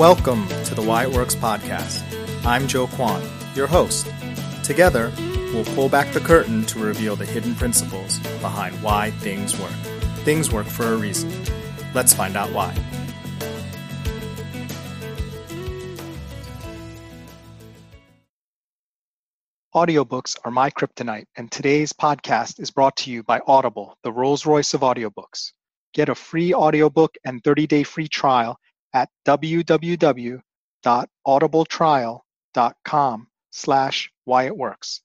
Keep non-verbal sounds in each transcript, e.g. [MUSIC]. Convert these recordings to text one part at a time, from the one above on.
Welcome to the Why It Works podcast. I'm Joe Kwan, your host. Together, we'll pull back the curtain to reveal the hidden principles behind why things work. Things work for a reason. Let's find out why. Audiobooks are my kryptonite, and today's podcast is brought to you by Audible, the Rolls Royce of audiobooks. Get a free audiobook and 30-day free trial at www.audibletrial.com slash why it works.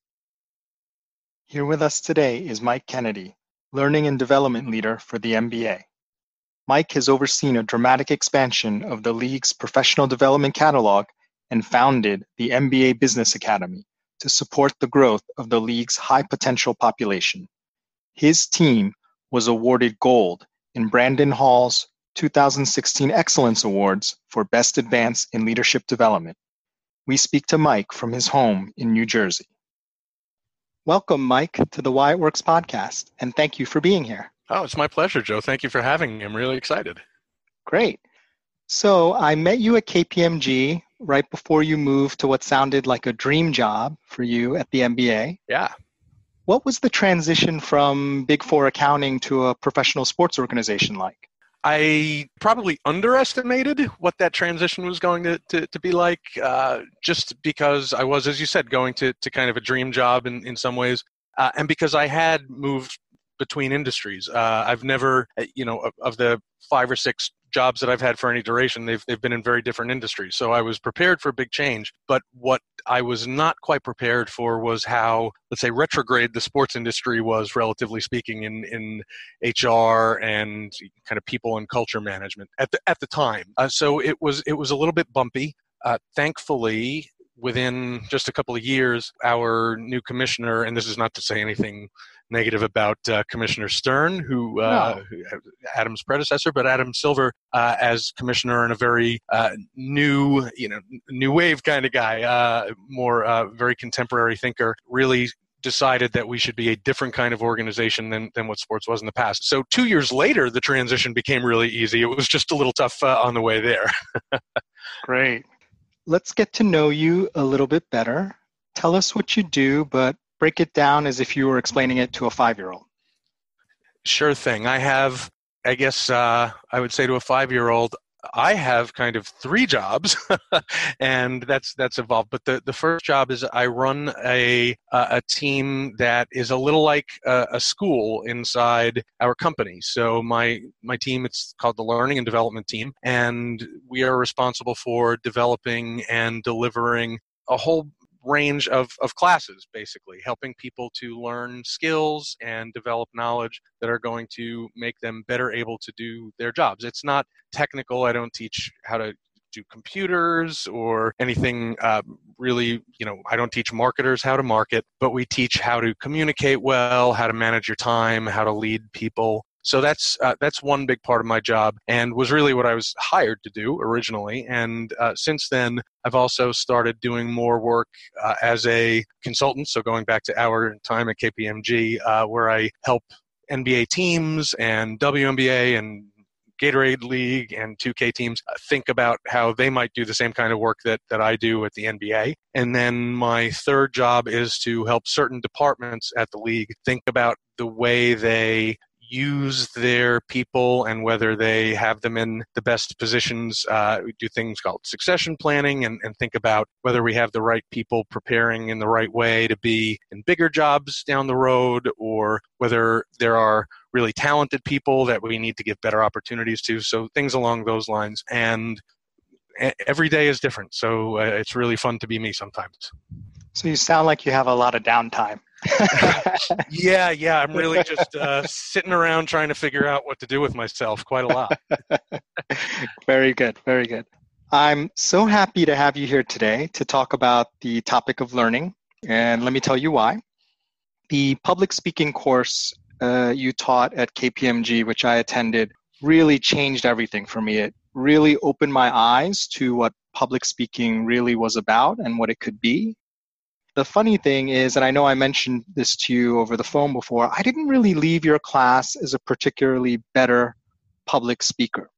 Here with us today is Mike Kennedy, Learning and Development Leader for the NBA. Mike has overseen a dramatic expansion of the league's professional development catalog and founded the NBA Business Academy to support the growth of the league's high potential population. His team was awarded gold in Brandon Hall's 2016 Excellence Awards for Best Advance in Leadership Development. We speak to Mike from his home in New Jersey. Welcome, Mike, to the Why It Works podcast, and thank you for being here. Oh, it's my pleasure, Joe. Thank you for having me. I'm really excited. Great. So, I met you at KPMG right before you moved to what sounded like a dream job for you at the NBA. Yeah. What was the transition from Big Four accounting to a professional sports organization like? I probably underestimated what that transition was going to, to, to be like, uh, just because I was, as you said, going to, to kind of a dream job in, in some ways, uh, and because I had moved between industries. Uh, I've never, uh, you know, of, of, the five or six jobs that I've had for any duration, they've they've been in very different industries. So I was prepared for big change, but what I was not quite prepared for was how, let's say, retrograde the sports industry was, relatively speaking, in in HR and kind of people and culture management at the at the time. Uh, so it was it was a little bit bumpy. Uh, thankfully, within just a couple of years, our new commissioner, and this is not to say anything negative about uh, Commissioner Stern, who, uh, no. Adam's predecessor, but Adam Silver uh, as commissioner and a very uh, new, you know, new wave kind of guy, uh, more uh, very contemporary thinker, really decided that we should be a different kind of organization than, than what sports was in the past. So two years later, the transition became really easy. It was just a little tough on the way there. [LAUGHS] Great. Let's get to know you a little bit better. Tell us what you do, but break it down as if you were explaining it to a five year old. Sure thing. I have, I guess, uh, I would say to a five year old, I have kind of three jobs, [LAUGHS] and that's that's evolved. But the, the first job is I run a a team that is a little like a, a, school inside our company. So my my team it's called the Learning and Development Team, and we are responsible for developing and delivering a whole range of, of classes, basically, helping people to learn skills and develop knowledge that are going to make them better able to do their jobs. It's not technical. I don't teach how to do computers or anything uh, really you know i don't teach marketers how to market but we teach how to communicate well how to manage your time how to lead people so that's uh, that's one big part of my job, and was really what I was hired to do originally. And uh, since then, I've also started doing more work uh, as a consultant. So going back to our time at KPMG, uh, where I help NBA teams and WNBA and Gatorade League and 2K teams uh, think about how they might do the same kind of work that, that I do at the NBA. And then my third job is to help certain departments at the league think about the way they use their people and whether they have them in the best positions. Uh, we do things called succession planning and, and think about whether we have the right people preparing in the right way to be in bigger jobs down the road or whether there are really talented people that we need to give better opportunities to. So things along those lines. And every day is different. So uh, it's really fun to be me sometimes. So you sound like you have a lot of downtime. [LAUGHS] yeah, yeah. I'm really just uh, sitting around trying to figure out what to do with myself quite a lot. [LAUGHS] very good, very good. I'm so happy to have you here today to talk about the topic of learning. And let me tell you why. The public speaking course uh, you taught at KPMG, which I attended, really changed everything for me. It really opened my eyes to what public speaking really was about and what it could be the funny thing is, and I know I mentioned this to you over the phone before, I didn't really leave your class as a particularly better public speaker.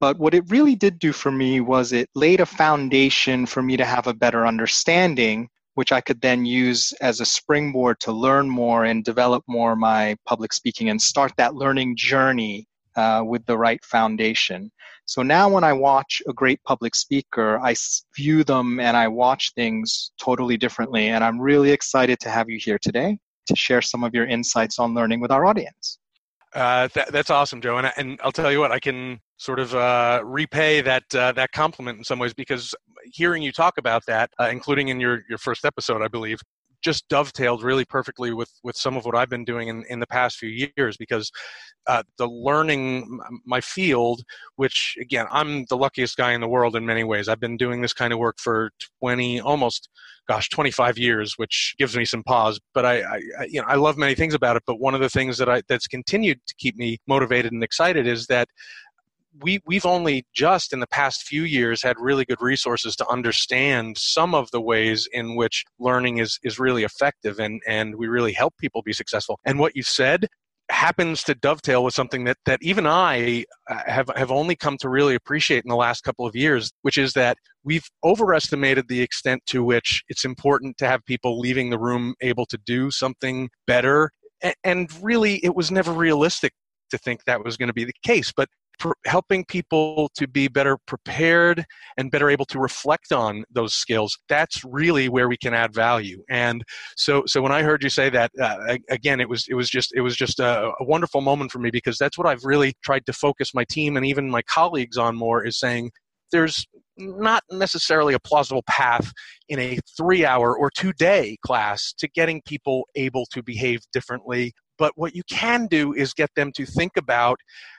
But what it really did do for me was it laid a foundation for me to have a better understanding, which I could then use as a springboard to learn more and develop more my public speaking and start that learning journey uh, with the right foundation. So now when I watch a great public speaker, I view them and I watch things totally differently. And I'm really excited to have you here today to share some of your insights on learning with our audience. Uh, that, that's awesome, Joe. And, and I'll tell you what, I can sort of uh, repay that uh, that compliment in some ways because hearing you talk about that, uh, including in your, your first episode, I believe, just dovetailed really perfectly with with some of what I've been doing in, in the past few years because uh, the learning my field, which again I'm the luckiest guy in the world in many ways. I've been doing this kind of work for 20 almost gosh 25 years, which gives me some pause. But I, I you know I love many things about it. But one of the things that I that's continued to keep me motivated and excited is that we we've only just in the past few years had really good resources to understand some of the ways in which learning is is really effective and and we really help people be successful and what you said happens to dovetail with something that that even I uh, have have only come to really appreciate in the last couple of years, which is that we've overestimated the extent to which it's important to have people leaving the room able to do something better. And really, it was never realistic to think that was going to be the case. But helping people to be better prepared and better able to reflect on those skills that's really where we can add value and so so when i heard you say that uh, again it was it was just it was just a, a wonderful moment for me because that's what i've really tried to focus my team and even my colleagues on more is saying there's not necessarily a plausible path in a three hour or two day class to getting people able to behave differently. But what you can do is get them to think about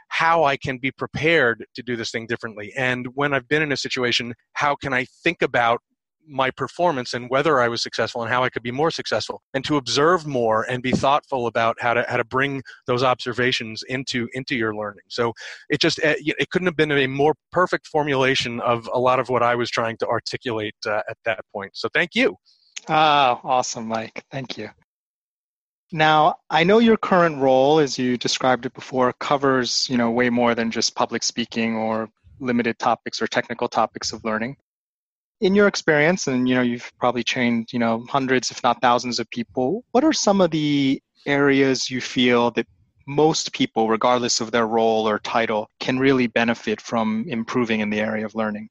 how I can be prepared to do this thing differently. And when I've been in a situation, how can I think about my performance and whether I was successful and how I could be more successful and to observe more and be thoughtful about how to how to bring those observations into into your learning. So it just eh, it couldn't have been a more perfect formulation of a lot of what I was trying to articulate uh, at that point. So thank you. Ah, awesome, Mike. Thank you. Now, I know your current role, as you described it before, covers you know way more than just public speaking or limited topics or technical topics of learning. In your experience, and you know you've probably trained you know hundreds, if not thousands, of people. What are some of the areas you feel that most people, regardless of their role or title, can really benefit from improving in the area of learning?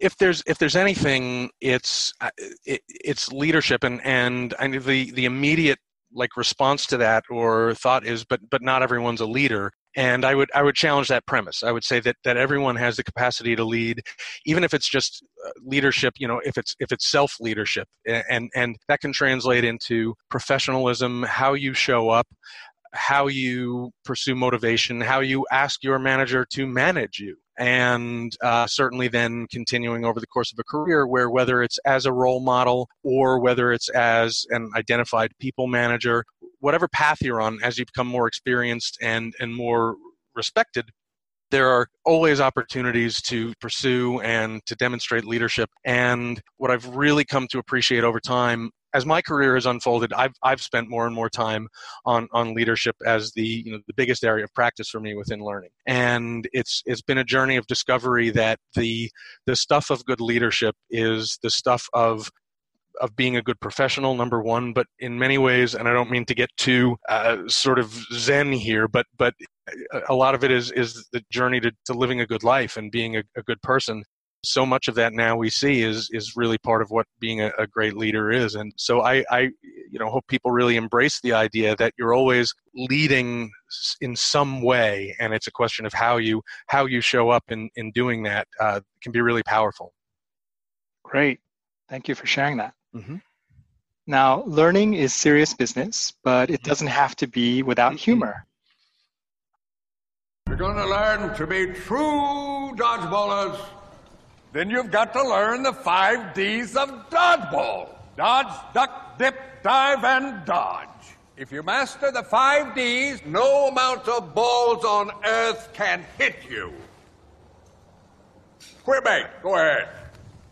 if there's if there's anything it's uh, it, it's leadership and and I mean, the the immediate like response to that or thought is but but not everyone's a leader. And i would i would challenge that premise. I would say that that everyone has the capacity to lead even if it's just uh, leadership you know if it's if it's self leadership and and that can translate into professionalism how you show up how you pursue motivation how you ask your manager to manage you and uh, certainly then continuing over the course of a career where whether it's as a role model or whether it's as an identified people manager whatever path you're on as you become more experienced and and more respected there are always opportunities to pursue and to demonstrate leadership. And what I've really come to appreciate over time as my career has unfolded, I've I've spent more and more time on on leadership as the you know the biggest area of practice for me within learning, and it's it's been a journey of discovery that the the stuff of good leadership is the stuff of of being a good professional number one but in many ways and i don't mean to get too uh, sort of zen here but but a lot of it is is the journey to, to living a good life and being a, a good person. So much of that now we see is is really part of what being a, a, great leader is. And so I, I you know hope people really embrace the idea that you're always leading in some way. And it's a question of how you how you show up in in doing that uh, can be really powerful. Great. Thank you for sharing that. Mm-hmm. now learning is serious business but it mm-hmm. doesn't have to be without mm-hmm. humor you're going to learn to be true dodgeballers then you've got to learn the five D's of dodgeball dodge, duck, dip, dive, and dodge. If you master the five D's, no amount of balls on earth can hit you. Quebec, go ahead.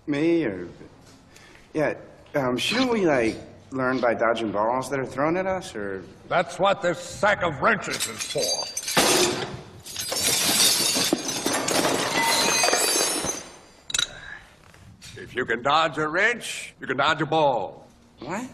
Me or. Yeah, um, shouldn't we, like, learn by dodging balls that are thrown at us, or. That's what this sack of wrenches is for. You can dodge a wrench, you can dodge a ball. What? [LAUGHS]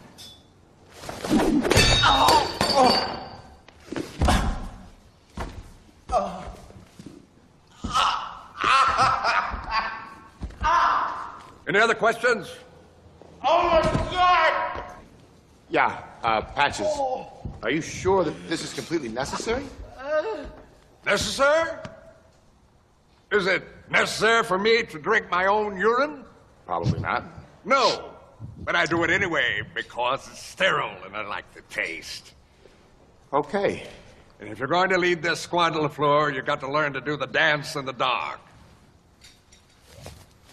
Any other questions? Oh my God! Yeah, uh, Patches. Are you sure that this is completely necessary? Necessary? Is it necessary for me to drink my own urine? Probably not. No. But I do it anyway because it's sterile and I like the taste. Okay. And if you're going to lead this squad to the floor, you've got to learn to do the dance in the dark.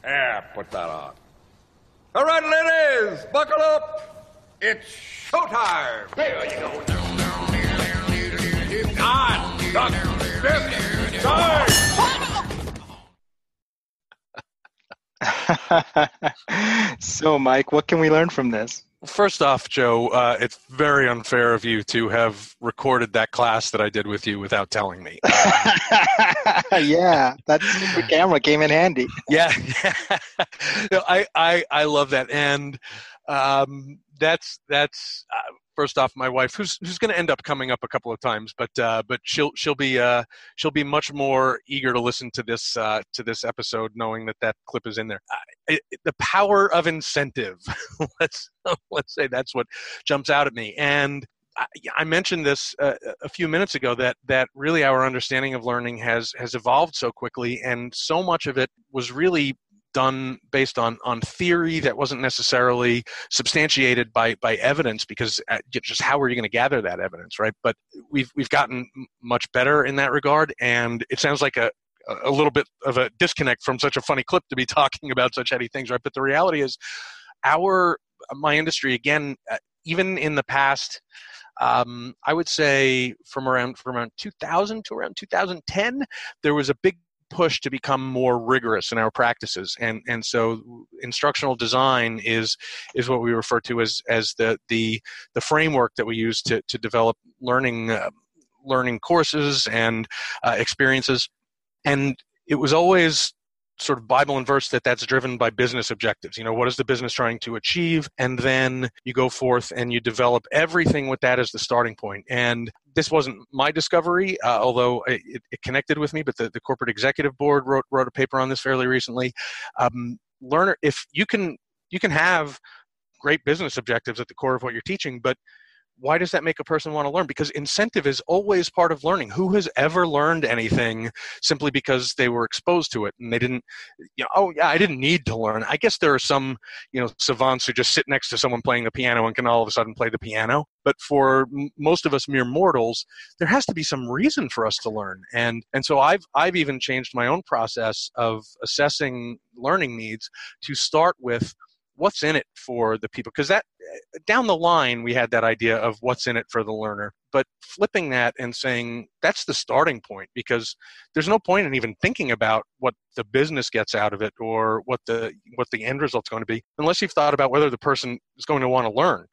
Yeah, put that on. All right, ladies, buckle up. It's showtime. There you go. On, duck, dip. [LAUGHS] so, Mike, what can we learn from this? First off, Joe, uh, it's very unfair of you to have recorded that class that I did with you without telling me. [LAUGHS] yeah, that super camera came in handy. [LAUGHS] yeah, no, I, I I love that, and um, that's that's uh, first off my wife, who's who's going to end up coming up a couple of times, but uh, but she'll she'll be uh, she'll be much more eager to listen to this uh, to this episode, knowing that that clip is in there. It, the power of incentive. [LAUGHS] let's [LAUGHS] let's say that's what jumps out at me, and I, I mentioned this uh, a few minutes ago that that really our understanding of learning has has evolved so quickly, and so much of it was really done based on on theory that wasn't necessarily substantiated by by evidence because uh, just how are you going to gather that evidence right? But we've we've gotten much better in that regard and it sounds like a a little bit of a disconnect from such a funny clip to be [LAUGHS] talking about such heady things right? But the reality is our my industry again uh, even in the past um, I would say from around from around 2000 to around 2010, there was a big push to become more rigorous in our practices. And and so instructional design is is what we refer to as as the the the framework that we use to to develop learning uh, learning courses and uh, experiences. And it was always sort of Bible and verse that that's driven by business objectives. You know, what is the business trying to achieve? And then you go forth and you develop everything with that as the starting point. And this wasn't my discovery, uh, although it, it, connected with me, but the, the corporate executive board wrote, wrote a paper on this fairly recently. Um, learner, if you can, you can have great business objectives at the core of what you're teaching, but why does that make a person want to learn? Because incentive is always part of learning. Who has ever learned anything simply because they were exposed to it and they didn't, you know, oh, yeah, I didn't need to learn. I guess there are some, you know, savants who just sit next to someone playing the piano and can all of a sudden play the piano. But for most of us mere mortals, there has to be some reason for us to learn. And, and so I've, I've even changed my own process of assessing learning needs to start with what's in it for the people? Because that down the line we had that idea of what's in it for the learner. But flipping that and saying that's the starting point because there's no point in even thinking about what the business gets out of it or what the what the end result's going to be unless you've thought about whether the person is going to want to learn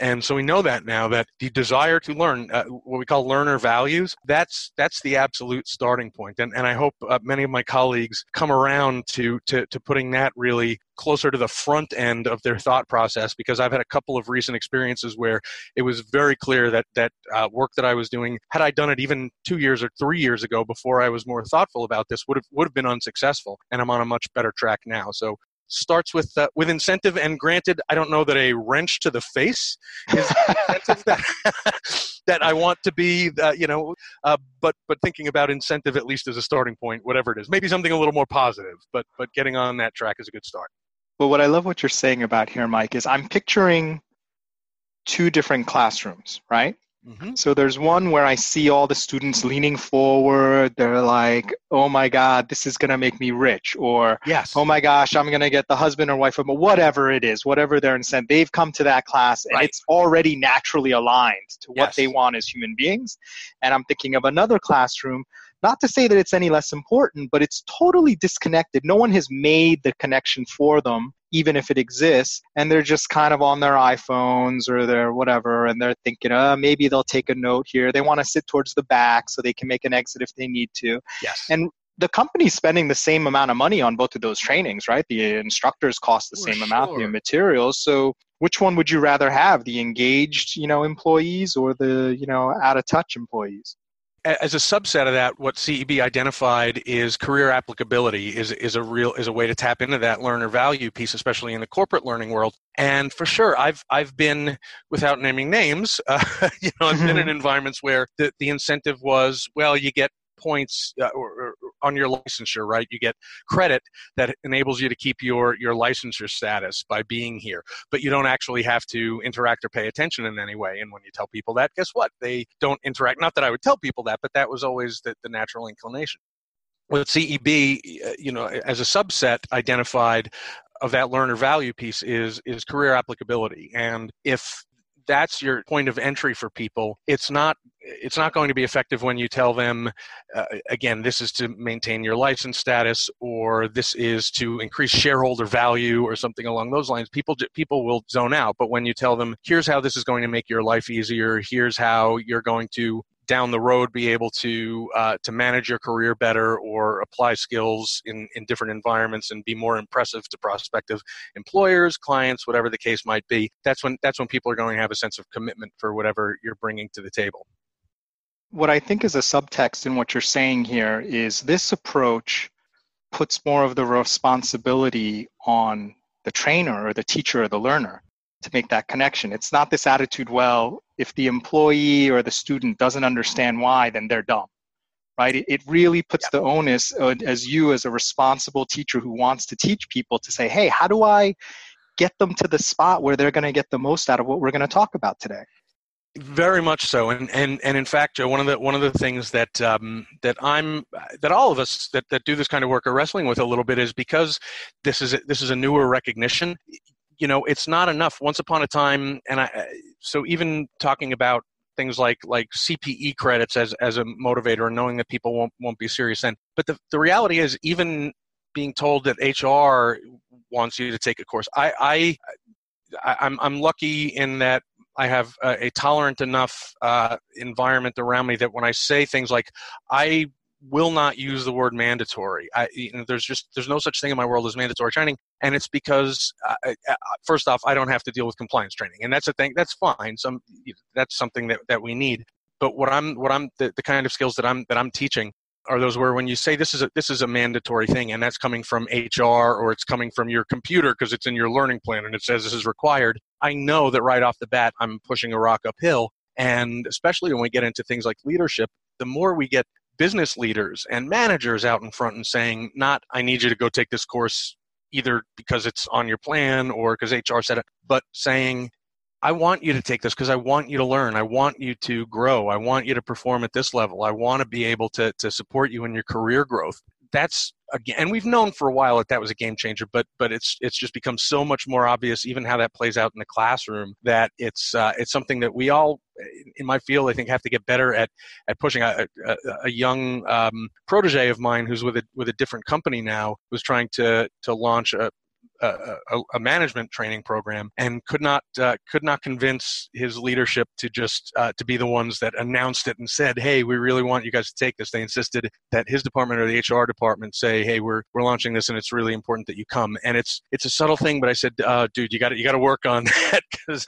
and so we know that now that the desire to learn uh, what we call learner values that's that's the absolute starting point. And, and i hope uh, many of my colleagues come around to, to to putting that really closer to the front end of their thought process because i've had a couple of recent experiences where it was very clear that that uh, work that i was doing had i done it even two years or three years ago before i was more thoughtful about this would have would have been unsuccessful. And i'm on a much better track now. So starts with uh, with incentive and granted i don't know that a wrench to the face is that, [LAUGHS] that i want to be uh, you know uh, but but thinking about incentive at least as a starting point whatever it is. Maybe something a little more positive but but getting on that track is a good start. Well what i love what you're saying about here mike is i'm picturing two different classrooms right Mm-hmm. So there's one where I see all the students leaning forward. They're like, "Oh my God, this is gonna make me rich," or "Yes, oh my gosh, I'm gonna get the husband or wife of whatever it is, whatever their incentive." They've come to that class and right. it's already naturally aligned to what yes. they want as human beings. And I'm thinking of another classroom not to say that it's any less important, but it's totally disconnected. No one has made the connection for them, even if it exists, and they're just kind of on their iPhones or their whatever, and they're thinking, uh, maybe they'll take a note here. They want to sit towards the back so they can make an exit if they need to. Yes. And the company's spending the same amount of money on both of those trainings, right? The instructors cost the same amount, the materials. So which one would you rather have, the engaged, you know, employees or the, you know, out of touch employees? As a subset of that, what CEB identified is career applicability is is a real is a way to tap into that learner value piece, especially in the corporate learning world. And for sure, I've I've been without naming names, [LAUGHS] uh, you know, I've been in environments where the the incentive was well, you get points uh, or, or on your licensure, right? You get credit that enables you to keep your your licensure status by being here, but you don't actually have to interact or pay attention in any way. And when you tell people that, guess what? They don't interact. Not that I would tell people that, but that was always the, the natural inclination. What CEB, uh, you know, as a subset identified of that learner value piece is is career applicability, and if that's your point of entry for people it's not it's not going to be effective when you tell them uh, again this is to maintain your license status or this is to increase shareholder value or something along those lines people people will zone out but when you tell them here's how this is going to make your life easier here's how you're going to down the road be able to uh, to manage your career better or apply skills in, in different environments and be more impressive to prospective employers, clients, whatever the case might be. That's when that's when people are going to have a sense of commitment for whatever you're bringing to the table. What I think is a subtext in what you're saying here is this approach puts more of the responsibility on the trainer or the teacher or the learner to make that connection. It's not this attitude, well, if the employee or the student doesn't understand why, then they're dumb, right? It, it really puts the onus uh, as you, as a responsible teacher who wants to teach people, to say, hey, how do I get them to the spot where they're going to get the most out of what we're going to talk about today? Very much so, and and and in fact, Joe, one of the one of the things that um, that I'm that all of us that, that do this kind of work are wrestling with a little bit is because this is a, this is a newer recognition you know it's not enough. Once upon a time and i so even talking about things like like cpe credits as as a motivator and knowing that people won't won't be serious then but the, the reality is even being told that hr wants you to take a course i, I i'm i'm lucky in that I have a, a tolerant enough uh, environment around me that when I say things like, I will not use the word mandatory. I, you know, there's just there's no such thing in my world as mandatory training, and it's because uh, first off, I don't have to deal with compliance training, and that's a thing. That's fine. Some that's something that, that we need. But what I'm what I'm the, the kind of skills that I'm that I'm teaching are those where when you say this is a this is a mandatory thing and that's coming from HR or it's coming from your computer because it's in your learning plan and it says this is required I know that right off the bat I'm pushing a rock uphill and especially when we get into things like leadership the more we get business leaders and managers out in front and saying not I need you to go take this course either because it's on your plan or because HR said it but saying I want you to take this because I want you to learn. I want you to grow. I want you to perform at this level. I want to be able to, to support you in your career growth. That's again, and we've known for a while that that was a game changer, but but it's it's just become so much more obvious, even how that plays out in the classroom, that it's uh, it's something that we all in my field, I think, have to get better at at pushing. A, a, a young um, protege of mine who's with a with a different company now was trying to to launch a, a, a, management training program and could not uh, could not convince his leadership to just uh, to be the ones that announced it and said, "Hey, we really want you guys to take this." They insisted that his department or the HR department say, "Hey, we're we're launching this, and it's really important that you come." And it's it's a subtle thing, but I said, uh, "Dude, you got you got to work on [LAUGHS] that because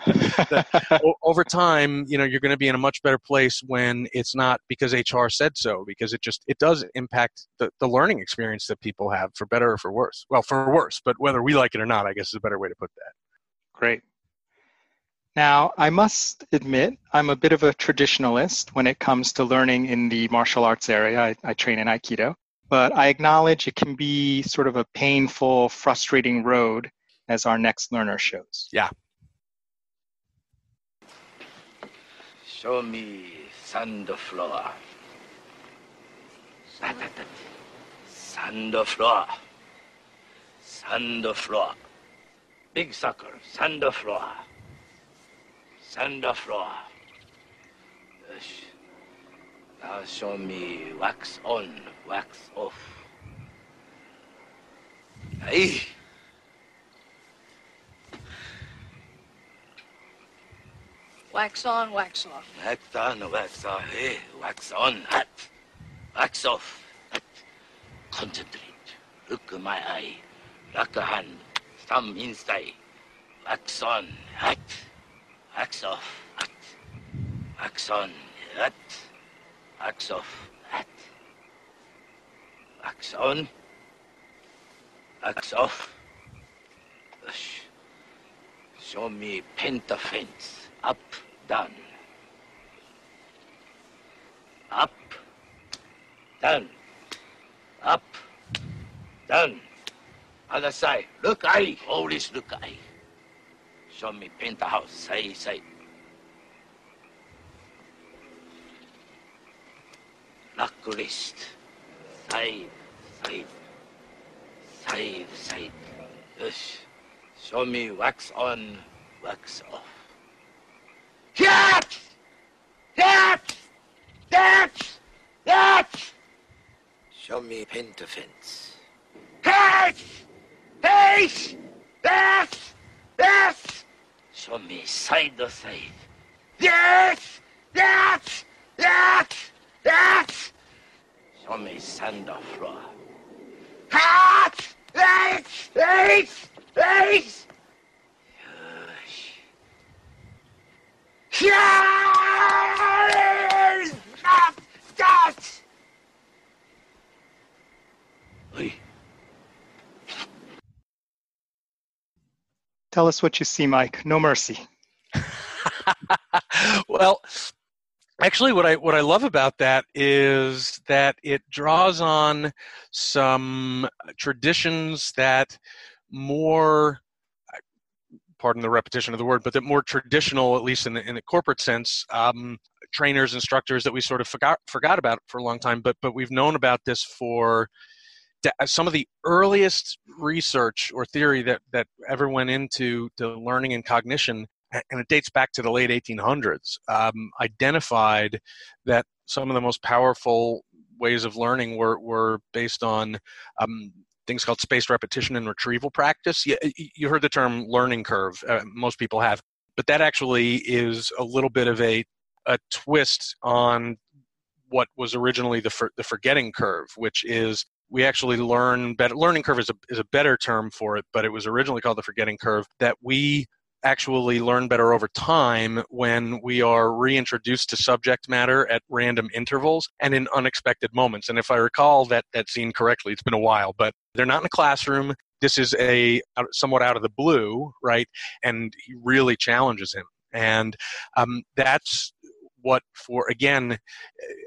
over time, you know, you're going to be in a much better place when it's not because HR said so, because it just it does impact the, the learning experience that people have for better or for worse. Well, for worse, but whether we like it or not, I guess is a better way to put that. Great. Now, I must admit, I'm a bit of a traditionalist when it comes to learning in the martial arts area. I, I, train in Aikido, but I acknowledge it can be sort of a painful, frustrating road, as our next learner shows. Yeah. Show me sand floor. Sand floor. Sand floor. Big sucker, sand floor. Sand floor. Yes. Now show me wax on, wax off. Hey. Wax on, wax off. Wax on, wax off. Hey, wax on, hot. Wax off. concentrate. Look at my eye. Hand. Thumb inside. Wax on. Hot. Wax off. Hot. Wax on. Hot. Wax off. Wax on. Wax off. Show me penta fence. Up, down. Up, down. Up, down. Other side. Look, eye. Always look, eye. Show me paint the house. Side, side. Lock wrist. Side, side. Side, side. Yes. Show me wax on, wax off. That! That! That! That! Show me paint the fence. That! That! That! That! Show me side to side. That! That! That! That! Show me sand or floor. That! That! That! That! Yes! That! That! Oi. Tell us what you see, Mike. No mercy. [LAUGHS] well, actually, what I what I love about that is that it draws on some traditions that more pardon the repetition of the word, but that more traditional, at least in the, in the corporate sense, um, trainers, instructors that we sort of forgot forgot about for a long time. But but we've known about this for some of the earliest research or theory that that ever went into to learning and cognition. And it dates back to the late 1800s. Um, identified that some of the most powerful ways of learning were, were based on um, things called spaced repetition and retrieval practice. You, you heard the term learning curve, uh, most people have, but that actually is a little bit of a, a twist on what was originally the, for, the forgetting curve, which is we actually learn better. Learning curve is a, is a better term for it, but it was originally called the forgetting curve, that we actually learn better over time when we are reintroduced to subject matter at random intervals and in unexpected moments. And if I recall that, that scene correctly, it's been a while, but they're not in a classroom. This is a somewhat out of the blue, right? And he really challenges him. And um, that's what for again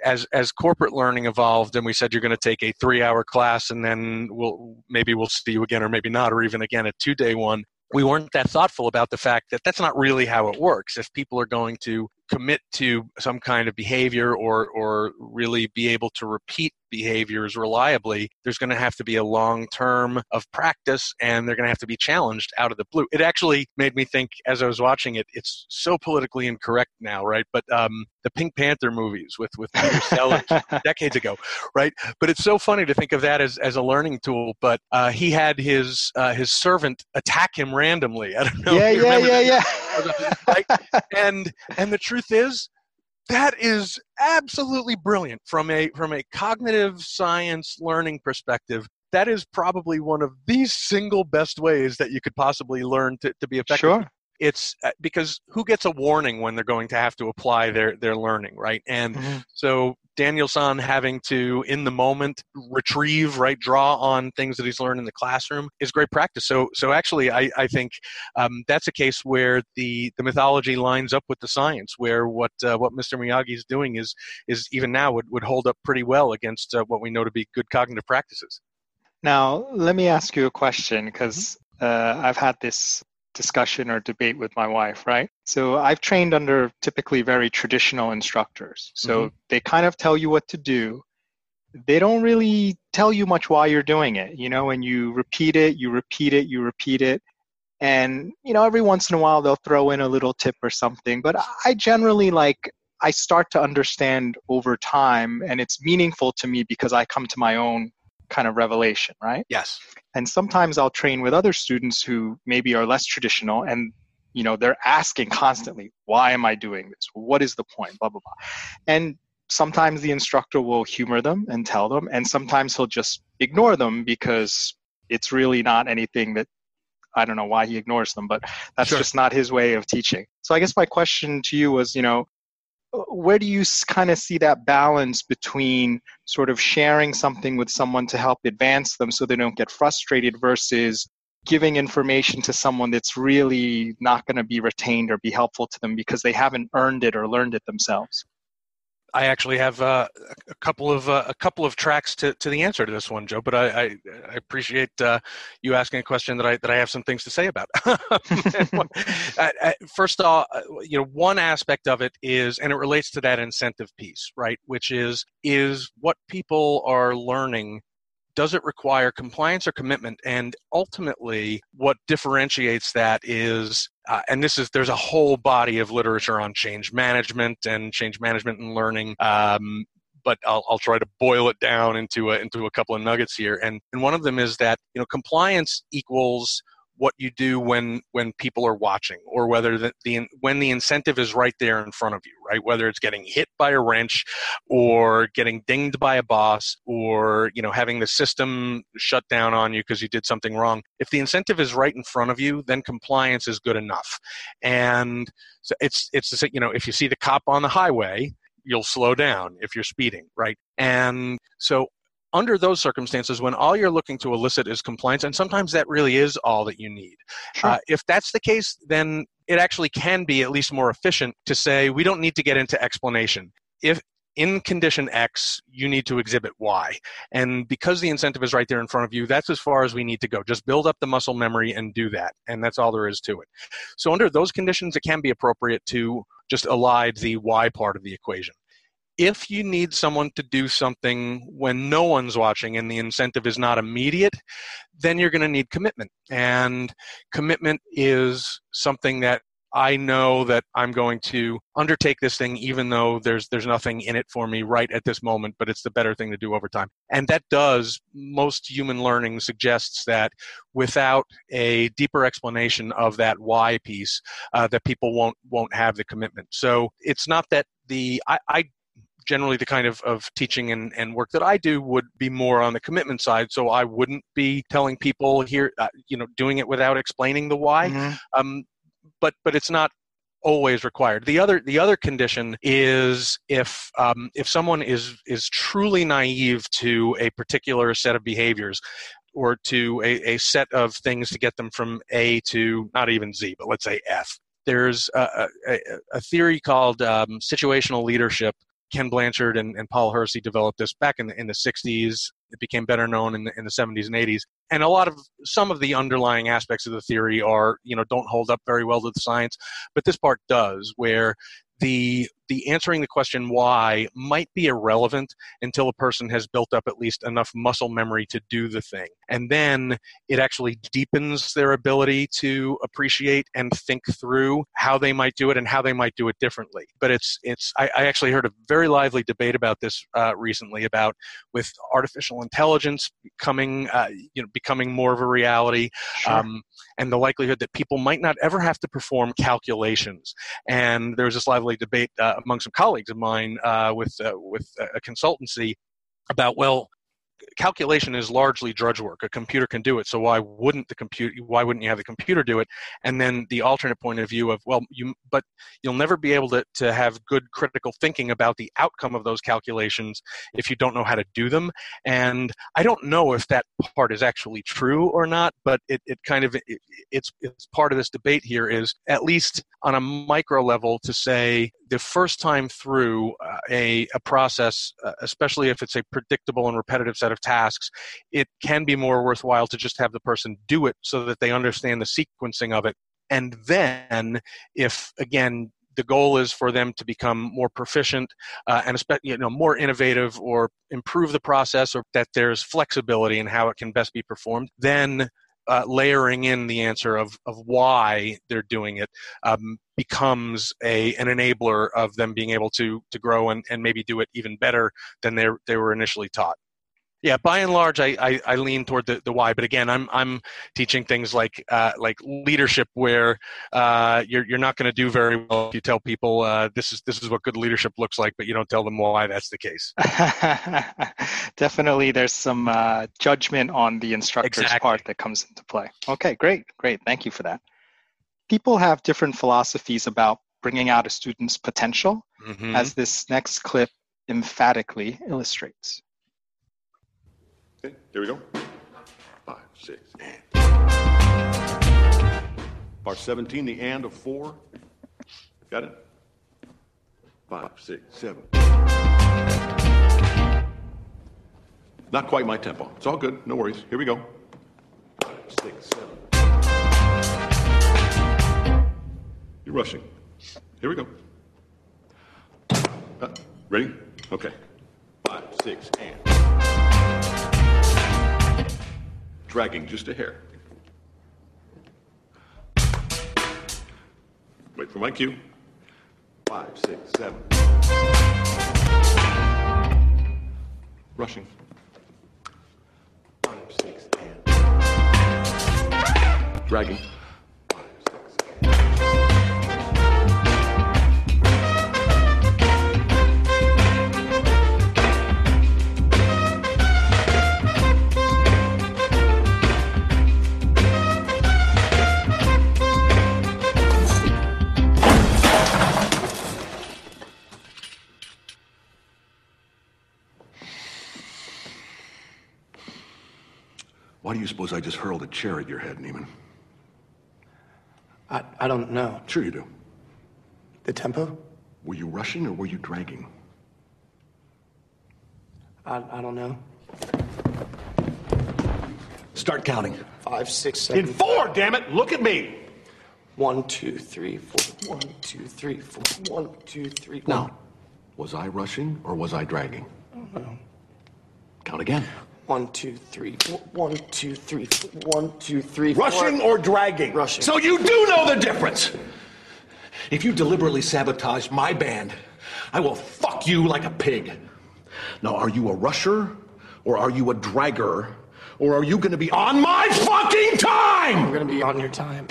as as corporate learning evolved and we said you're going to take a three hour class and then we'll maybe we'll see you again or maybe not or even again a two day one we weren't that thoughtful about the fact that that's not really how it works. If people are going to commit to some kind of behavior or or really be able to repeat behaviors reliably there's going to have to be a long term of practice and they're going to have to be challenged out of the blue. It actually made me think as i was watching it it's so politically incorrect now right? But um, the pink panther movies with with peter sellers [LAUGHS] decades ago right? But it's so funny to think of that as, as a learning tool but uh, he had his uh, his servant attack him randomly. I don't know yeah yeah yeah yeah. Right? and and the truth is that is absolutely brilliant from a from a cognitive science learning perspective that is probably one of the single best ways that you could possibly learn to, to be effective Sure. it's uh, because who gets a warning when they're going to have to apply their their learning right and Mhm. so Daniel-san having to in the moment retrieve right draw on things that he's learned in the classroom is great practice. So so actually i i think um, that's a case where the the mythology lines up with the science where what uh, what mr miyagi is doing is is even now would, would hold up pretty well against uh, what we know to be good cognitive practices. Now, let me ask you a question because uh, I've had this discussion or debate with my wife, right? So I've trained under typically very traditional instructors. So mm-hmm. they kind of tell you what to do. They don't really tell you much why you're doing it, you know, and you repeat it, you repeat it, you repeat it. And, you know, every once in a while they'll throw in a little tip or something. But I generally like, I start to understand over time and it's meaningful to me because I come to my own kind of revelation, right? yes And sometimes I'll train with other students who maybe are less traditional and you know they're asking constantly, why am I doing this? What is the point? Blah blah blah. And sometimes the instructor will humor them and tell them, and sometimes he'll just ignore them because it's really not anything that I don't know why he ignores them, but that's Sure. just not his way of teaching. So I guess my question to you was, you know, where do you kind of see that balance between sort of sharing something with someone to help advance them so they don't get frustrated versus giving information to someone that's really not going to be retained or be helpful to them because they haven't earned it or learned it themselves? I actually have uh, a couple of uh, a couple of tracks to, to the answer to this one, Joe. But I, I, I appreciate uh, you asking a question that I that I have some things to say about. [LAUGHS] First off, uh, you know, one aspect of it is, and it relates to that incentive piece, right? Which is is what people are learning. Does it require compliance or commitment? And ultimately, what differentiates that is uh, and this is there's a whole body of literature on change management and change management and learning um, but I'll, I'll try to boil it down into a, into a couple of nuggets here and and one of them is that you know compliance equals what you do when when people are watching or whether the, the when the incentive is right there in front of you right? Whether it's getting hit by a wrench or getting dinged by a boss or you know having the system shut down on you because you did something wrong. If the incentive is right in front of you then compliance is good enough. And so it's it's the you know if you see the cop on the highway you'll slow down if you're speeding right? And so under those circumstances, when all you're looking to elicit is compliance, and sometimes that really is all that you need, Sure. uh, if that's the case, then it actually can be at least more efficient to say we don't need to get into explanation. If in condition X, you need to exhibit Y. And because the incentive is right there in front of you, that's as far as we need to go. Just build up the muscle memory and do that. And that's all there is to it. So, under those conditions, it can be appropriate to just elide the Y part of the equation if you need someone to do something when no one's watching and the incentive is not immediate, then you're going to need commitment. And commitment is something that I know that I'm going to undertake this thing even though there's there's nothing in it for me right at this moment, but it's the better thing to do over time. And that does most human learning suggests that without a deeper explanation of that why piece, uh, that people won't won't have the commitment. So it's not that the I, I generally the kind of, of teaching and, and work that I do would be more on the commitment side. So I wouldn't be telling people here, uh, you know, doing it without explaining the why. Mhm. Um, but but it's not always required. The other the other condition is if um, if someone is is truly naive to a particular set of behaviors or to a, a set of things to get them from A to not even Z, but let's say F. There's a, a, a theory called um, situational leadership Ken Blanchard and, and Paul Hersey developed this back in the, in the 60s. It became better known in the, in the 70s and 80s. And a lot of some of the underlying aspects of the theory are, you know, don't hold up very well to the science, but this part does, where the the answering the question why might be irrelevant until a person has built up at least enough muscle memory to do the thing. And then it actually deepens their ability to appreciate and think through how they might do it and how they might do it differently. But it's it's I, I actually heard a very lively debate about this uh, recently about with artificial intelligence becoming uh, you know becoming more of a reality Sure. um, and the likelihood that people might not ever have to perform calculations. And there was this lively debate uh, among some colleagues of mine uh, with uh, with a consultancy about well. Calculation is largely drudge work. A computer can do it, so why wouldn't the computer? Why wouldn't you have the computer do it? And then the alternate point of view of well, you but you'll never be able to, to have good critical thinking about the outcome of those calculations if you don't know how to do them. And I don't know if that part is actually true or not, but it, it kind of it, it's it's part of this debate here is at least on a micro level to say the first time through uh, a, a process, uh, especially if it's a predictable and repetitive set of tasks, it can be more worthwhile to just have the person do it so that they understand the sequencing of it. And then, if again, the goal is for them to become more proficient uh, and you know more innovative or improve the process or that there's flexibility in how it can best be performed then uh, layering in the answer of, of why they're doing it um, becomes a an enabler of them being able to to grow and, and maybe do it even better than they they were initially taught yeah by and large i i, I lean toward the, the why but again i'm i'm teaching things like uh, like leadership where uh, you're you're not going to do very well if you tell people uh, this is this is what good leadership looks like but you don't tell them why that's the case. [LAUGHS] Definitely there's some uh, judgment on the instructor's Exactly. part that comes into play. Okay great great. Thank you for that. People have different philosophies about bringing out a student's potential Mhm. as this next clip emphatically illustrates Okay, here we go. Five, six, and. Bar 17, the and of four. Got it? Five, six, seven. Not quite my tempo. It's all good. No worries. Here we go. Five, six, seven. You're rushing. Here we go. Uh, ready? Okay. Five, six, and. Dragging just a hair. Wait for my cue. Five, six, seven. Rushing. Five. Dragging. You suppose I just hurled a chair at your head, Neiman? I, I don't know. Sure you do. The tempo? Were you rushing or were you dragging? I, I don't know. Start counting. Five, six, seven. In four, damn it! Look at me! One, two, three, four. One, two, three, four. One, two, three. Now, was I rushing or was I dragging? No. Count again. One, two, three. four. One, two, three. four. One, two, three. four. Rushing or dragging? Rushing. So you do know the difference! If you deliberately sabotage my band, I will fuck you like a pig. Now, are you a rusher or are you a dragger? Or are you gonna be on my fucking time? I'm gonna be on your time.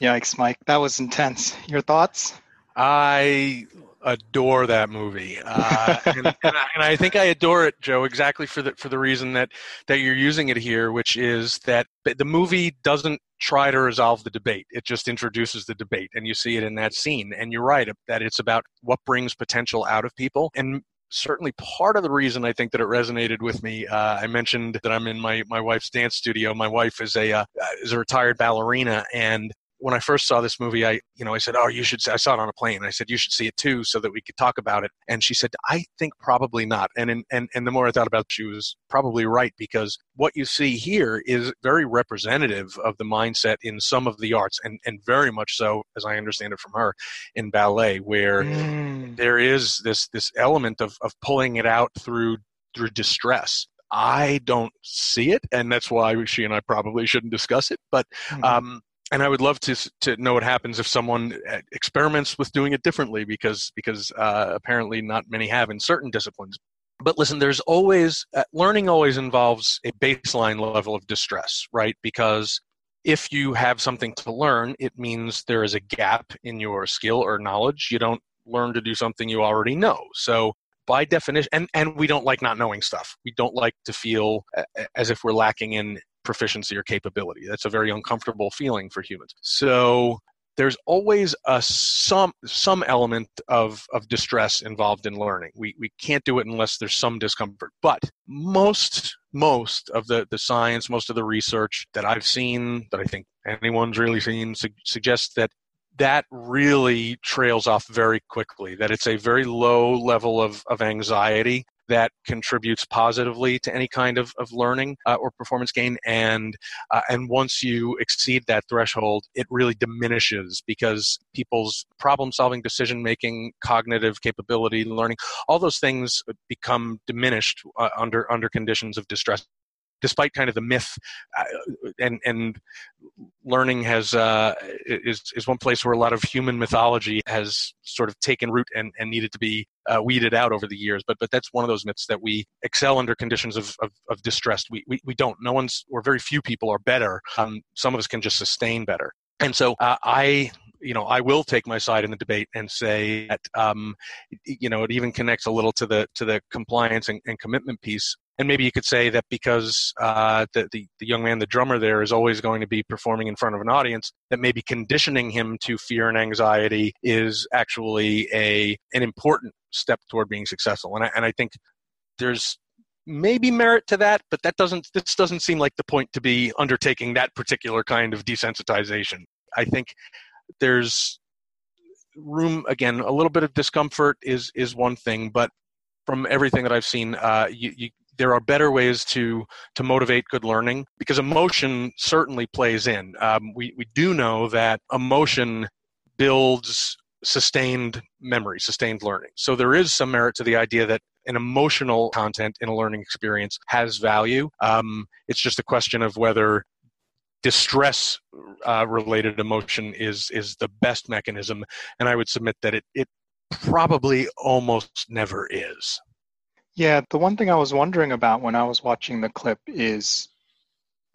yikes mike that was intense your thoughts I adore that movie, uh, and, and, I, and I think I adore it, Joe, exactly for the for the reason that that you're using it here, which is that the movie doesn't try to resolve the debate; it just introduces the debate, and you see it in that scene. And you're right that it's about what brings potential out of people, and certainly part of the reason I think that it resonated with me. Uh, I mentioned that I'm in my my wife's dance studio. My wife is a uh, is a retired ballerina, and when I first saw this movie, I, you know, I said, "Oh, you should." See, I saw it on a plane. I said, "You should see it too, so that we could talk about it." And she said, "I think probably not." And in, and and the more I thought about, it, she was probably right because what you see here is very representative of the mindset in some of the arts, and and very much so, as I understand it from her, in ballet, where Mm. there is this this element of of pulling it out through through distress. I don't see it, and that's why she and I probably shouldn't discuss it. But Mhm. um, and I would love to to know what happens if someone uh, experiments with doing it differently, because because uh, apparently not many have in certain disciplines. But listen, there's always uh, learning always involves a baseline level of distress, right? Because if you have something to learn, it means there is a gap in your skill or knowledge. You don't learn to do something you already know. So by definition, and, and we don't like not knowing stuff. We don't like to feel uh, as if we're lacking in proficiency or capability. That's a very uncomfortable feeling for humans. So there's always a some some element of of distress involved in learning. We we can't do it unless there's some discomfort. But most most of the the science, most of the research that I've seen, that I think anyone's really seen, su- suggests that that really trails off very quickly. That it's a very low level of of anxiety that contributes positively to any kind of, of learning uh, or performance gain. And uh, and once you exceed that threshold it really diminishes because people's problem solving decision making cognitive capability learning all those things become diminished uh, under under conditions of distress despite kind of the myth, uh, and and learning has uh, is is one place where a lot of human mythology has sort of taken root and, and needed to be uh, weeded out over the years. But but that's one of those myths that we excel under conditions of of, of distress. We, we we don't. No one's or very few people are better. Um, some of us can just sustain better. And so uh, I you know, I will take my side in the debate and say that, um, you know, it even connects a little to the to the compliance and, and commitment piece. And maybe you could say that because uh, the, the, the young man, the drummer there, is always going to be performing in front of an audience, that maybe conditioning him to fear and anxiety is actually a an important step toward being successful. And I, and I think there's maybe merit to that, but that doesn't this doesn't seem like the point to be undertaking that particular kind of desensitization. I think there's room again a little bit of discomfort is is one thing but from everything that i've seen uh, you, you, there are better ways to to motivate good learning because emotion certainly plays in. Um, we, we do know that emotion builds sustained memory sustained learning. So there is some merit to the idea that an emotional content in a learning experience has value. Um, it's just a question of whether distress uh, related emotion is is the best mechanism and i would submit that it it probably almost never is. Yeah the one thing i was wondering about when i was watching the clip is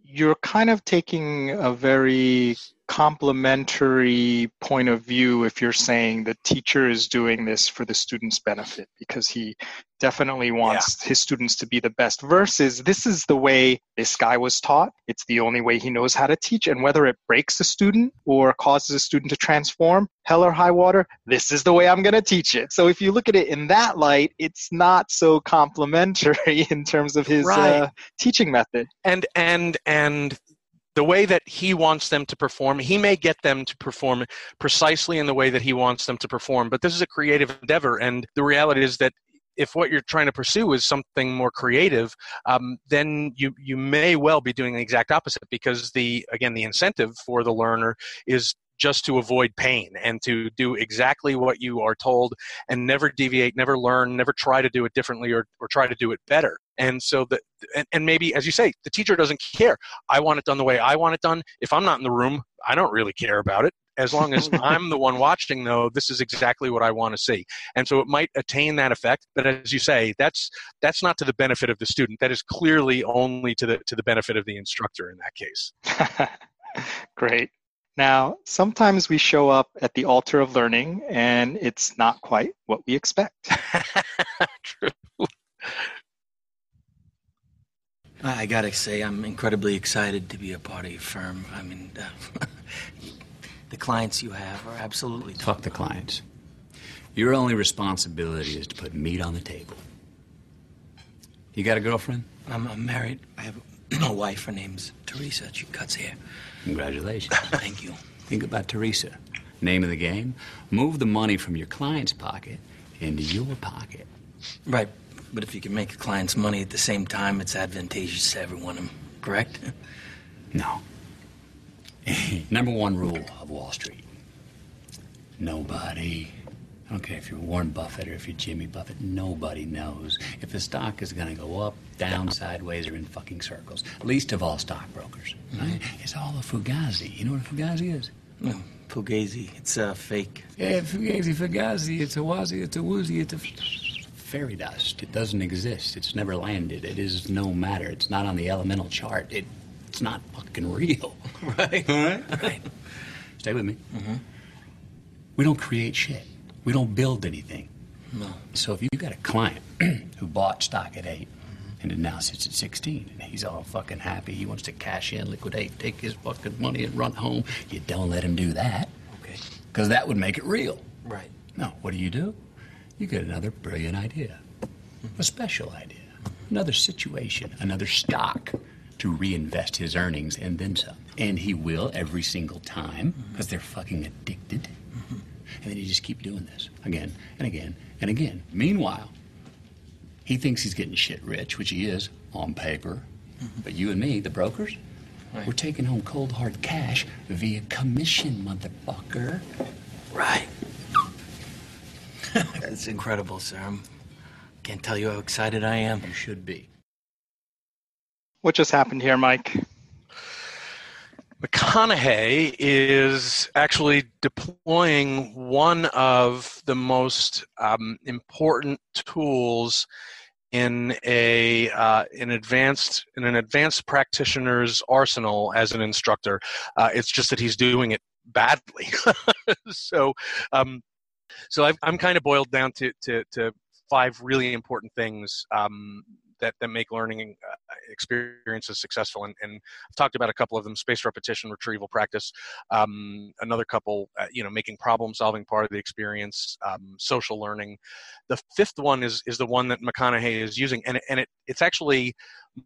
you're kind of taking a very complementary point of view if you're saying the teacher is doing this for the student's benefit because he definitely wants yeah. his students to be the best versus this is the way this guy was taught it's the only way he knows how to teach and whether it breaks a student or causes a student to transform hell or high water this is the way i'm going to teach it so if you look at it in that light it's not so complimentary [LAUGHS] in terms of his right. uh, teaching method and and and the way that he wants them to perform. He may get them to perform precisely in the way that he wants them to perform, but this is a creative endeavor. And the reality is that if what you're trying to pursue is something more creative, um, then you you may well be doing the exact opposite because the again the incentive for the learner is just to avoid pain and to do exactly what you are told and never deviate, never learn, never try to do it differently or, or try to do it better. And so that, and, and maybe, as you say, the teacher doesn't care. I want it done the way I want it done. If I'm not in the room, I don't really care about it. As long as [LAUGHS] I'm the one watching, though, this is exactly what I want to see. And so it might attain that effect, but as you say, that's that's not to the benefit of the student. That is clearly only to the to the benefit of the instructor in that case. [LAUGHS] Great. Now, sometimes we show up at the altar of learning and it's not quite what we expect. [LAUGHS] True. I gotta say, I'm incredibly excited to be a part of your firm. I mean, uh, [LAUGHS] the clients you have are absolutely. Fuck the clients. Your only responsibility is to put meat on the table. You got a girlfriend? I'm, I'm married. I have [CLEARS THROAT] a wife. Her name's Teresa. She cuts hair. Congratulations. [LAUGHS] Thank you. Think about Teresa. Name of the game move the money from your client's pocket into your pocket. Right. But if you can make the client's money at the same time, it's advantageous to everyone, correct? [LAUGHS] No. [LAUGHS] Number one rule of Wall Street nobody I don't care if you're Warren Buffett or if you're Jimmy Buffett, nobody knows if the stock is going to go up, down, sideways, or in fucking circles. Least of all stockbrokers. Right? Mm-hmm. It's all a fugazi. You know what a fugazi is? No, fugazi. It's a uh, fake. Yeah, fugazi, fugazi. It's a wazi, it's a woozy, it's a fairy dust. It doesn't exist. It's never landed. It is no matter. It's not on the elemental chart. It, it's not fucking real. [LAUGHS] Right. All right? Right. [LAUGHS] Stay with me. Mm-hmm. We don't create shit. We don't build anything. No. So if you got a client [CLEARS THROAT] who bought stock at 8 and it now sits at 16 and he's all fucking happy, he wants to cash in, liquidate, take his fucking money and run home, you don't let him do that. Okay. Because that would make it real. Right. No, what do you do? You get another brilliant idea, a special idea, another situation, another stock to reinvest his earnings and then some. And he will every single time because they're fucking addicted. Mm-hmm. And then you just keep doing this again and again and again. Meanwhile, he thinks he's getting shit rich, which he is on paper. Mm-hmm. But you and me, the brokers, right. we're taking home cold hard cash via commission, motherfucker. Right. [LAUGHS] That's incredible, sir. I can't tell you how excited I am. You should be. What just happened here, Mike? McConaughey is actually deploying one of the most um, important tools in a uh, an advanced in an advanced practitioner's arsenal as an instructor. Uh, it's just that he's doing it badly. [LAUGHS] so, um, so i am kind of boiled down to, to, to five really important things um, that, that make learning experiences successful. And, and, I've talked about a couple of them: spaced repetition, retrieval practice. Um, another couple, uh, you know, making problem solving part of the experience, um, social learning. The fifth one is is the one that McConaughey is using, and and it it's actually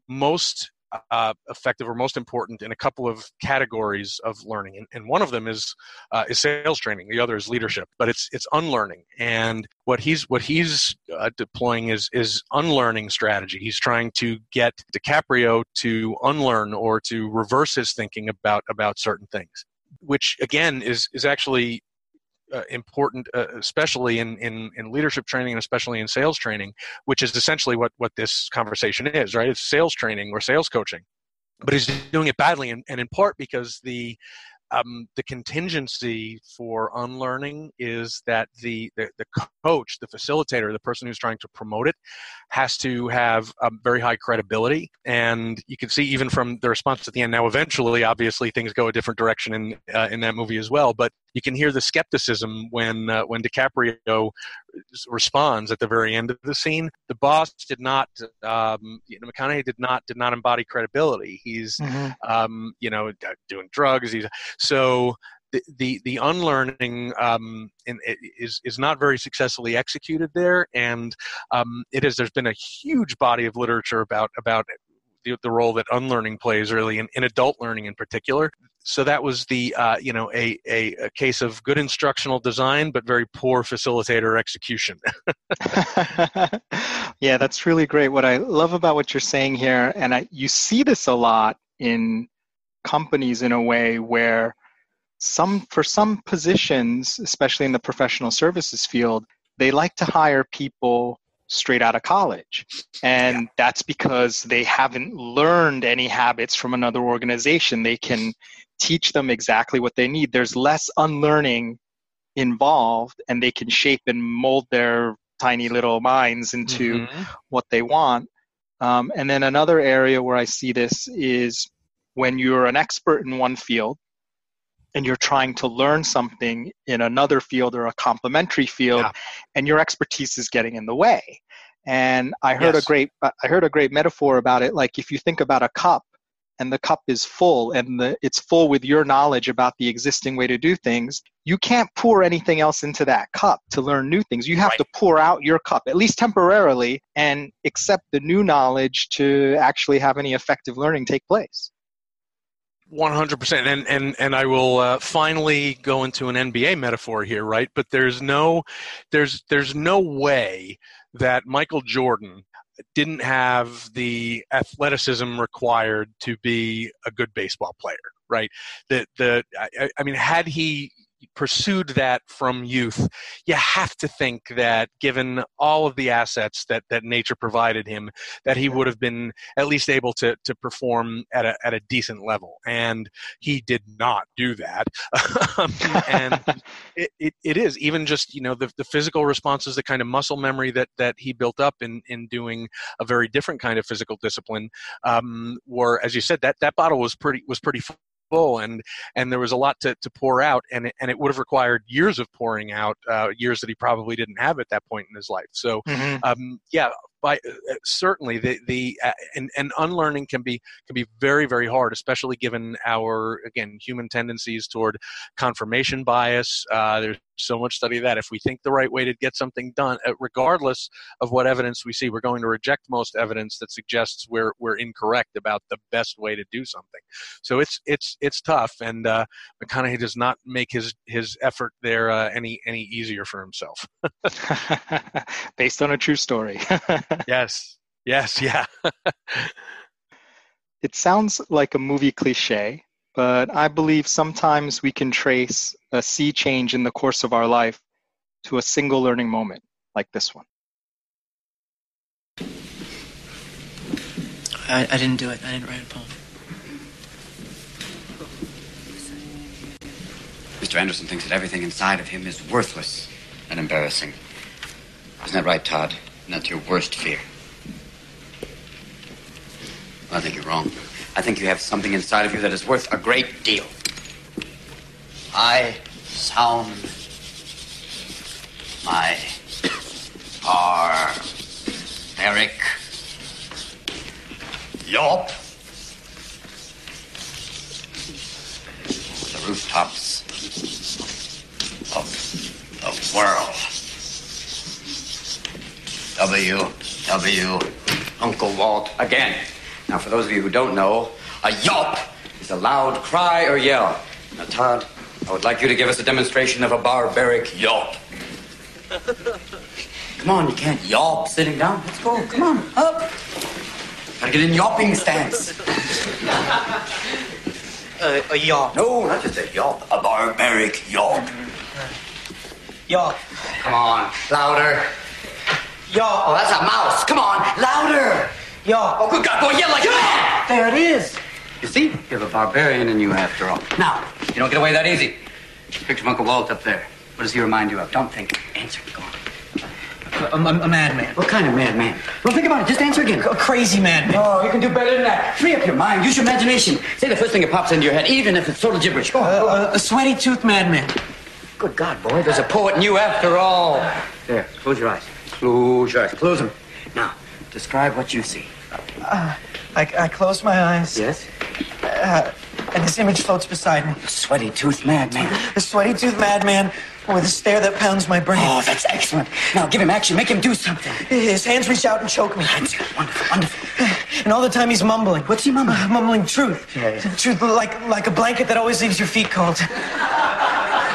most uh, effective or most important in a couple of categories of learning, and, and one of them is uh, is sales training. The other is leadership, but it's it's unlearning. And what he's what he's uh, deploying is is unlearning strategy. He's trying to get DiCaprio to unlearn or to reverse his thinking about about certain things, which again is is actually uh, important, uh, especially in, in, in leadership training and especially in sales training, which is essentially what, what this conversation is, right? It's sales training or sales coaching. But he's doing it badly, and, and in part because the um, the contingency for unlearning is that the, the, the coach, the facilitator, the person who's trying to promote it, has to have a very high credibility. And you can see even from the response at the end. Now, eventually, obviously, things go a different direction in uh, in that movie as well. But you can hear the skepticism when uh, when DiCaprio responds at the very end of the scene. The boss did not, um, you know, McConaughey did not did not embody credibility. He's, mm-hmm. um, you know, doing drugs. He's so the the, the unlearning um, in, is is not very successfully executed there, and um, it is. There's been a huge body of literature about about the, the role that unlearning plays really in, in adult learning in particular so that was the uh, you know a, a, a, case of good instructional design but very poor facilitator execution [LAUGHS] yeah that's really great what i love about what you're saying here and I, you see this a lot in companies in a way where some for some positions especially in the professional services field they like to hire people straight out of college. And yeah. that's because they haven't learned any habits from another organization. They can teach them exactly what they need. There's less unlearning involved, and they can shape and mold their tiny little minds into mm-hmm. what they want. Um, and then another area where I see this is when you're an expert in one field and you're trying to learn something in another field or a complementary field yeah. and your expertise is getting in the way and i heard yes. a great i heard a great metaphor about it like if you think about a cup and the cup is full and the, it's full with your knowledge about the existing way to do things you can't pour anything else into that cup to learn new things. You have right. to pour out your cup at least temporarily and accept the new knowledge to actually have any effective learning take place. 100% and and and I will uh, finally go into an NBA metaphor here right? But there's no there's there's no way that Michael Jordan didn't have the athleticism required to be a good baseball player right? The the I, I mean had he pursued that from youth, you have to think that given all of the assets that, that nature provided him, that he would have been at least able to, to perform at a, at a decent level. And he did not do that. [LAUGHS] Um, and [LAUGHS] it, it, it is even just, you know, the, the physical responses, the kind of muscle memory that, that he built up in, in doing a very different kind of physical discipline um, were, as you said, that, that bottle was pretty, was pretty full and and there was a lot to, to pour out and it, and it would have required years of pouring out uh, years that he probably didn't have at that point in his life so mm-hmm. um, yeah by uh, certainly the the uh, and, and unlearning can be can be very very hard especially given our again human tendencies toward confirmation bias. Uh, there's so much study that if we think the right way to get something done uh, regardless of what evidence we see we're going to reject most evidence that suggests we're we're incorrect about the best way to do something. So it's it's it's tough and uh mcconaughey does not make his his effort there uh, any any easier for himself. [LAUGHS] Based on a true story [LAUGHS] yes. Yes. Yeah. [LAUGHS] it sounds like a movie cliche, but I believe sometimes we can trace a sea change in the course of our life to a single learning moment like this one. I, I didn't do it. I didn't write a poem. Mr. Anderson thinks that everything inside of him is worthless and embarrassing. Isn't that right, Todd? That's your worst fear. I think you're wrong. I think you have something inside of you that is worth a great deal. I sound my barbaric yelp. The rooftops of the world. W. W. Uncle Walt again. Now, for those of you who don't know, a yelp is a loud cry or yell. Now, Todd, I would like you to give us a demonstration of a barbaric yelp. Come on, you can't yelp sitting down. Let's go. Come on, up. Gotta get in yelping stance. [LAUGHS] Uh, a yelp. No, not just a yelp. A barbaric yelp. Yelp. Come on, louder. Yelp. Oh, that's a mouse. Come on, louder. Yelp. Oh, good God, boy, yell like that. There it is. You see, you have a barbarian in you after all. Now, you don't get away that easy. Picture of Uncle Walt up there. What does he remind you of? Don't think. Answer. Go on. A, a, a madman. What kind of madman? Well, think about it. Just answer again. A crazy madman. Oh, you can do better than that. Free up your mind. Use your imagination. Say the first thing that pops into your head, even if it's total gibberish. Go on. Uh, a, a sweaty tooth madman. Good God, boy. There's a poet in you after all. There. Close your eyes. Close your eyes. Close them. Now, describe what you see. Uh, I, I close my eyes. Yes? Uh, and this image floats beside me. Sweaty tooth madman. The sweaty tooth madman with a stare that pounds my brain. Oh, that's excellent. Now give him action. Make him do something. His hands reach out and choke me. That's wonderful, wonderful. [SIGHS] And all the time he's mumbling. What's he mumbling? Uh, mumbling truth. Yeah, yeah. Truth like like a blanket that always leaves your feet cold.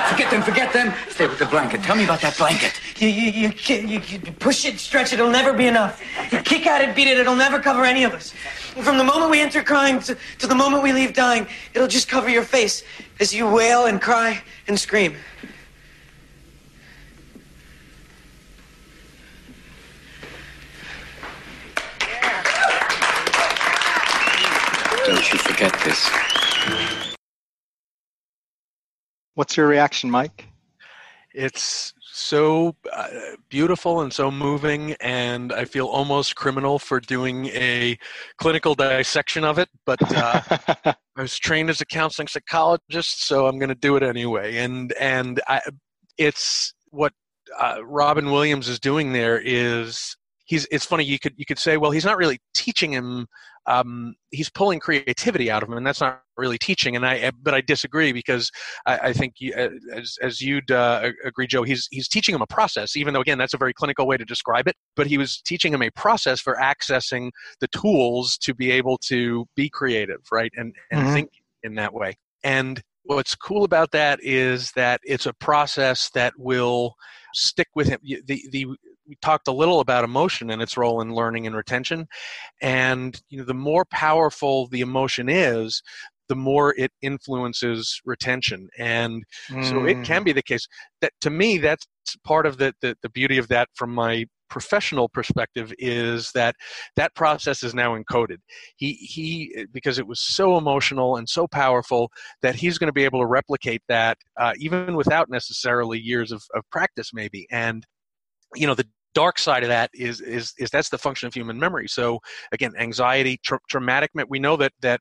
Forget them, forget them. Stay with the blanket. Tell me about that blanket. You, you, you, you, you push it, stretch it, it'll never be enough. You kick at it, beat it, it'll never cover any of us. And from the moment we enter crying to, to the moment we leave dying, it'll just cover your face as you wail and cry and scream. Don't you forget this. What's your reaction, Mike? It's so uh, beautiful and so moving, and I feel almost criminal for doing a clinical dissection of it. But uh, [LAUGHS] I was trained as a counseling psychologist, so I'm going to do it anyway. And and I, it's what uh, Robin Williams is doing there is he's. It's funny you could you could say, well, he's not really teaching him. Um, he's pulling creativity out of him, and that's not really teaching. And I, but I disagree because I, I think, you, uh, as as you'd uh, agree, Joe, he's he's teaching him a process. Even though, again, that's a very clinical way to describe it. But he was teaching him a process for accessing the tools to be able to be creative, right, and and Mhm. think in that way. And what's cool about that is that it's a process that will stick with him. The the we talked a little about emotion and its role in learning and retention, and you know the more powerful the emotion is, the more it influences retention. And so it can be the case that to me that's part of the, the the beauty of that from my professional perspective is that that process is now encoded. He he because it was so emotional and so powerful that he's going to be able to replicate that uh, even without necessarily years of, of practice maybe. And you know the dark side of that is is is that's the function of human memory. So again anxiety tra- traumatic we know that that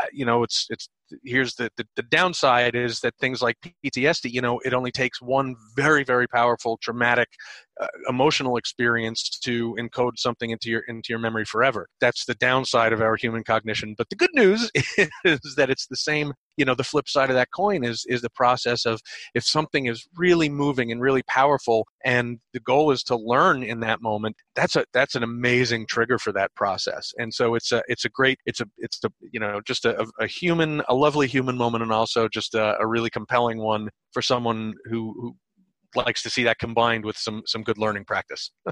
uh, you know it's it's here's the, the the downside is that things like PTSD you know it only takes one very very powerful traumatic uh, emotional experience to encode something into your into your memory forever. That's the downside of our human cognition. But the good news [LAUGHS] is that it's the same you know the flip side of that coin is is the process of if something is really moving and really powerful and the goal is to learn in that moment that's a that's an amazing trigger for that process. And so it's a it's a great it's a it's a you know just a, a human a lovely human moment and also just a, a really compelling one for someone who, who likes to see that combined with some some good learning practice. [LAUGHS]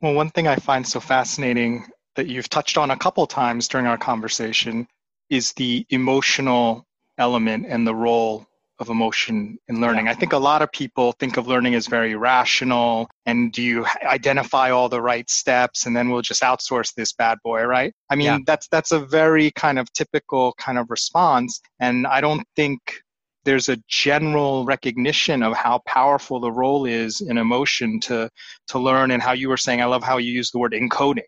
Well, one thing I find so fascinating that you've touched on a couple times during our conversation is the emotional element and the role of emotion in learning. I think a lot of people think of learning as very rational and do you identify all the right steps and then we'll just outsource this bad boy, right? I mean, Yeah. that's that's a very kind of typical kind of response and I don't think there's a general recognition of how powerful the role is in emotion to to learn and how you were saying I love how you use the word encoding,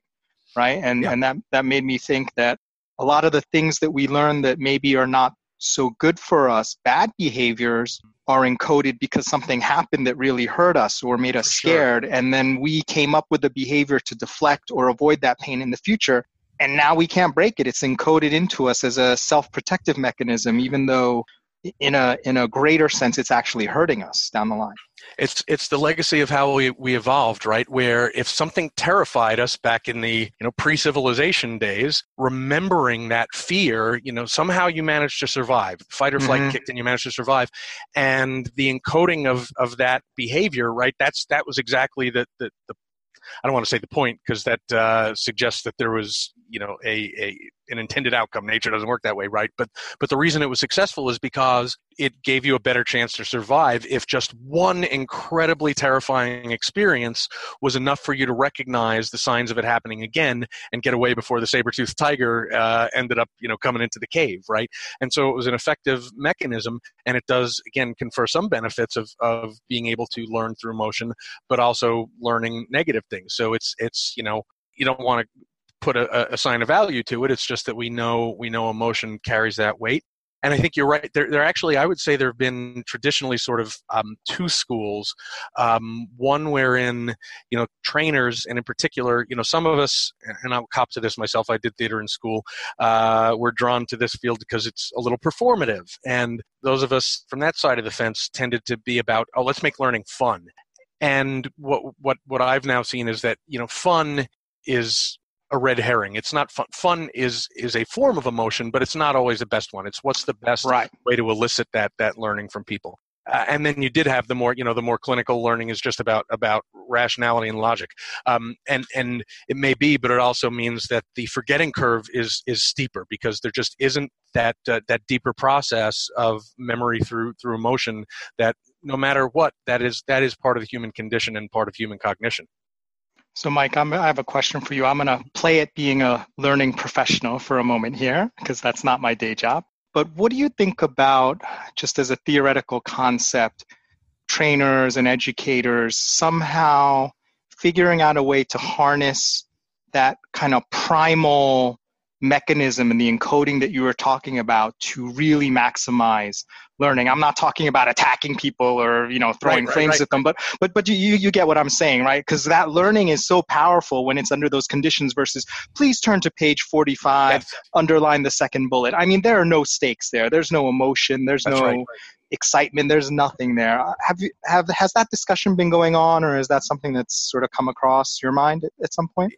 right? And and that that made me think that a lot of the things that we learn that maybe are not so good for us, bad behaviors are encoded because something happened that really hurt us or made us scared. And then we came up with a behavior to deflect or avoid that pain in the future. And now we can't break it. It's encoded into us as a self protective mechanism, even though in a in a greater sense it's actually hurting us down the line. it's it's the legacy of how we, we evolved right where if something terrified us back in the you know pre-civilization days remembering that fear you know somehow you managed to survive fight or flight Mhm. kicked and you managed to survive and the encoding of of that behavior right that's that was exactly the the, the I don't want to say the point because that uh, suggests that there was, you know, a, a an intended outcome. Nature doesn't work that way, right? But but the reason it was successful is because it gave you a better chance to survive. If just one incredibly terrifying experience was enough for you to recognize the signs of it happening again and get away before the saber-toothed tiger uh, ended up, you know, coming into the cave, right? And so it was an effective mechanism, and it does again confer some benefits of of being able to learn through motion, but also learning negative things. So it's it's you know you don't want to put a, a sign of value to it. It's just that we know we know emotion carries that weight. And I think you're right. There, there actually, I would say, there have been traditionally sort of um, two schools. Um, one wherein, you know, trainers, and in particular, you know, some of us, and I'll cop to this myself. I did theater in school. Uh, we're drawn to this field because it's a little performative, and those of us from that side of the fence tended to be about, oh, let's make learning fun. And what what what I've now seen is that you know, fun is a red herring. It's not fun. Fun is is a form of emotion, but it's not always the best one. It's what's the best Right. way to elicit that that learning from people. Uh, and then you did have the more you know the more clinical learning is just about about rationality and logic. Um, and and it may be, but it also means that the forgetting curve is is steeper because there just isn't that uh, that deeper process of memory through through emotion that no matter what that is that is part of the human condition and part of human cognition. So, Mike, I'm, I have a question for you. I'm going to play it being a learning professional for a moment here, because that's not my day job. But what do you think about, just as a theoretical concept, trainers and educators somehow figuring out a way to harness that kind of primal mechanism and the encoding that you were talking about to really maximize learning. I'm not talking about attacking people or you know throwing Right, right, flames right. at them but but but you you get what i'm saying right? Because that learning is so powerful when it's under those conditions versus please turn to page 45 underline the second bullet. I mean there are no stakes there. There's no emotion. There's That's no excitement. There's nothing there. Have you have has that discussion been going on or is that something that's sort of come across your mind at, at some point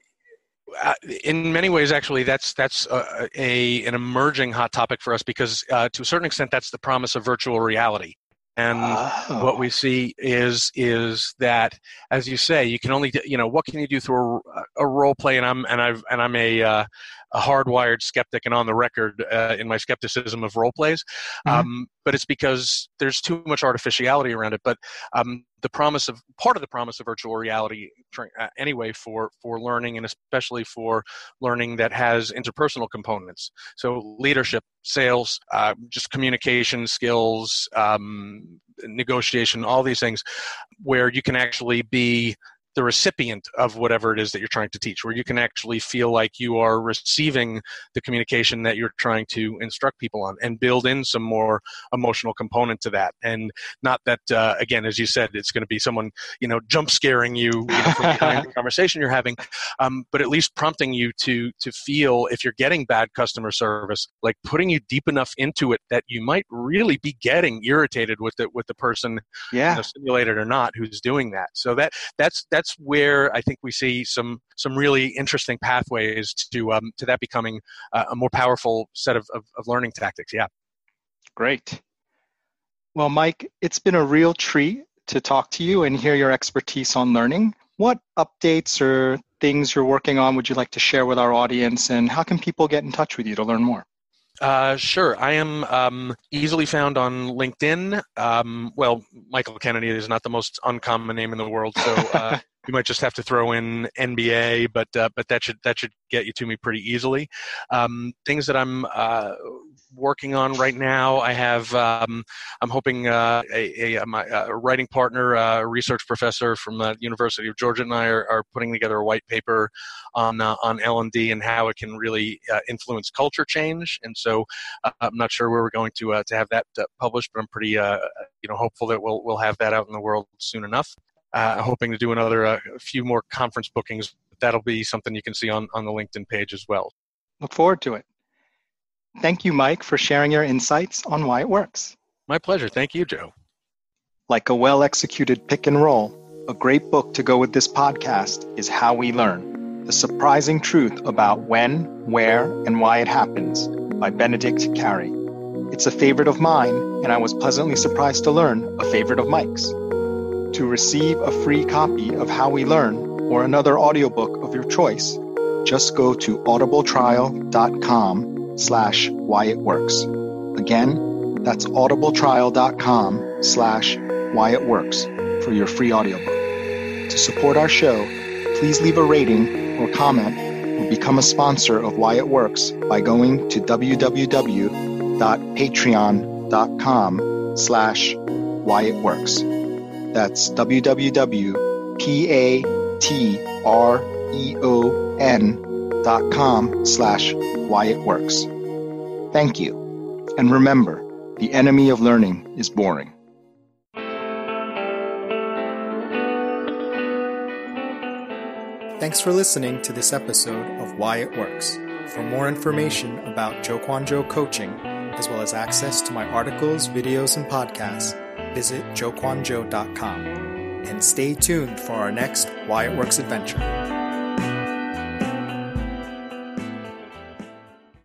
in many ways, actually, that's that's a, a an emerging hot topic for us because, uh, to a certain extent, that's the promise of virtual reality. And what we see is is that, as you say, you can only you know what can you do through a, a role play, and I'm and I've and I'm a uh, a hardwired skeptic and on the record uh, in my skepticism of role plays. Um, but it's because there's too much artificiality around it. But um, the promise of part of the promise of virtual reality, uh, anyway, for for learning and especially for learning that has interpersonal components. So leadership, sales, uh, just communication skills, um, negotiation, all these things, where you can actually be the recipient of whatever it is that you're trying to teach, where you can actually feel like you are receiving the communication that you're trying to instruct people on and build in some more emotional component to that. And not that, uh, again, as you said, it's going to be someone, you know, jump scaring you, you know, from behind the [LAUGHS] conversation you're having, um, but at least prompting you to, to feel if you're getting bad customer service, like putting you deep enough into it that you might really be getting irritated with the, with the person, Yeah. you know, simulated or not, who's doing that. So that, that's, that's where I think we see some some really interesting pathways to um, to that becoming uh, a more powerful set of, of, of learning tactics. Yeah. Great. Well, Mike, it's been a real treat to talk to you and hear your expertise on learning. What updates or things you're working on would you like to share with our audience, and how can people get in touch with you to learn more? Uh, sure. I am um, easily found on LinkedIn. Um, well, Michael Kennedy is not the most uncommon name in the world, so uh, [LAUGHS] you might just have to throw in NBA, but uh, but that should that should get you to me pretty easily. Um, things that I'm uh, working on right now. I have um, I'm hoping uh, a, a, my, a, writing partner, uh, a research professor from the University of Georgia, and I are, are putting together a white paper on uh, on L and D and how it can really uh, influence culture change. And so uh, I'm not sure where we're going to uh, to have that published, but I'm pretty you know hopeful that we'll we'll have that out in the world soon enough. Uh, hoping to do another uh, a few more conference bookings. That'll be something you can see on, on the LinkedIn page as well. Look forward to it. Thank you, Mike, for sharing your insights on why it works. My pleasure. Thank you, Joe. Like a well executed pick and roll, a great book to go with this podcast is How We Learn The Surprising Truth About When, Where, and Why It Happens by Benedict Carey. It's a favorite of mine, and I was pleasantly surprised to learn a favorite of Mike's. To receive a free copy of How We Learn or another audiobook of your choice, just go to audibletrial.com slash why it works. Again, that's audibletrial.com slash why it works for your free audiobook. To support our show, please leave a rating or comment or become a sponsor of Why It Works by going to www.patreon.com slash why it works. That's www.patreon.com slash why it works. Thank you. And remember, the enemy of learning is boring. Thanks for listening to this episode of Why It Works. For more information about Joe coaching, as well as access to my articles, videos, and podcasts, visit joekwonjoe.com. And stay tuned for our next Why It Works adventure.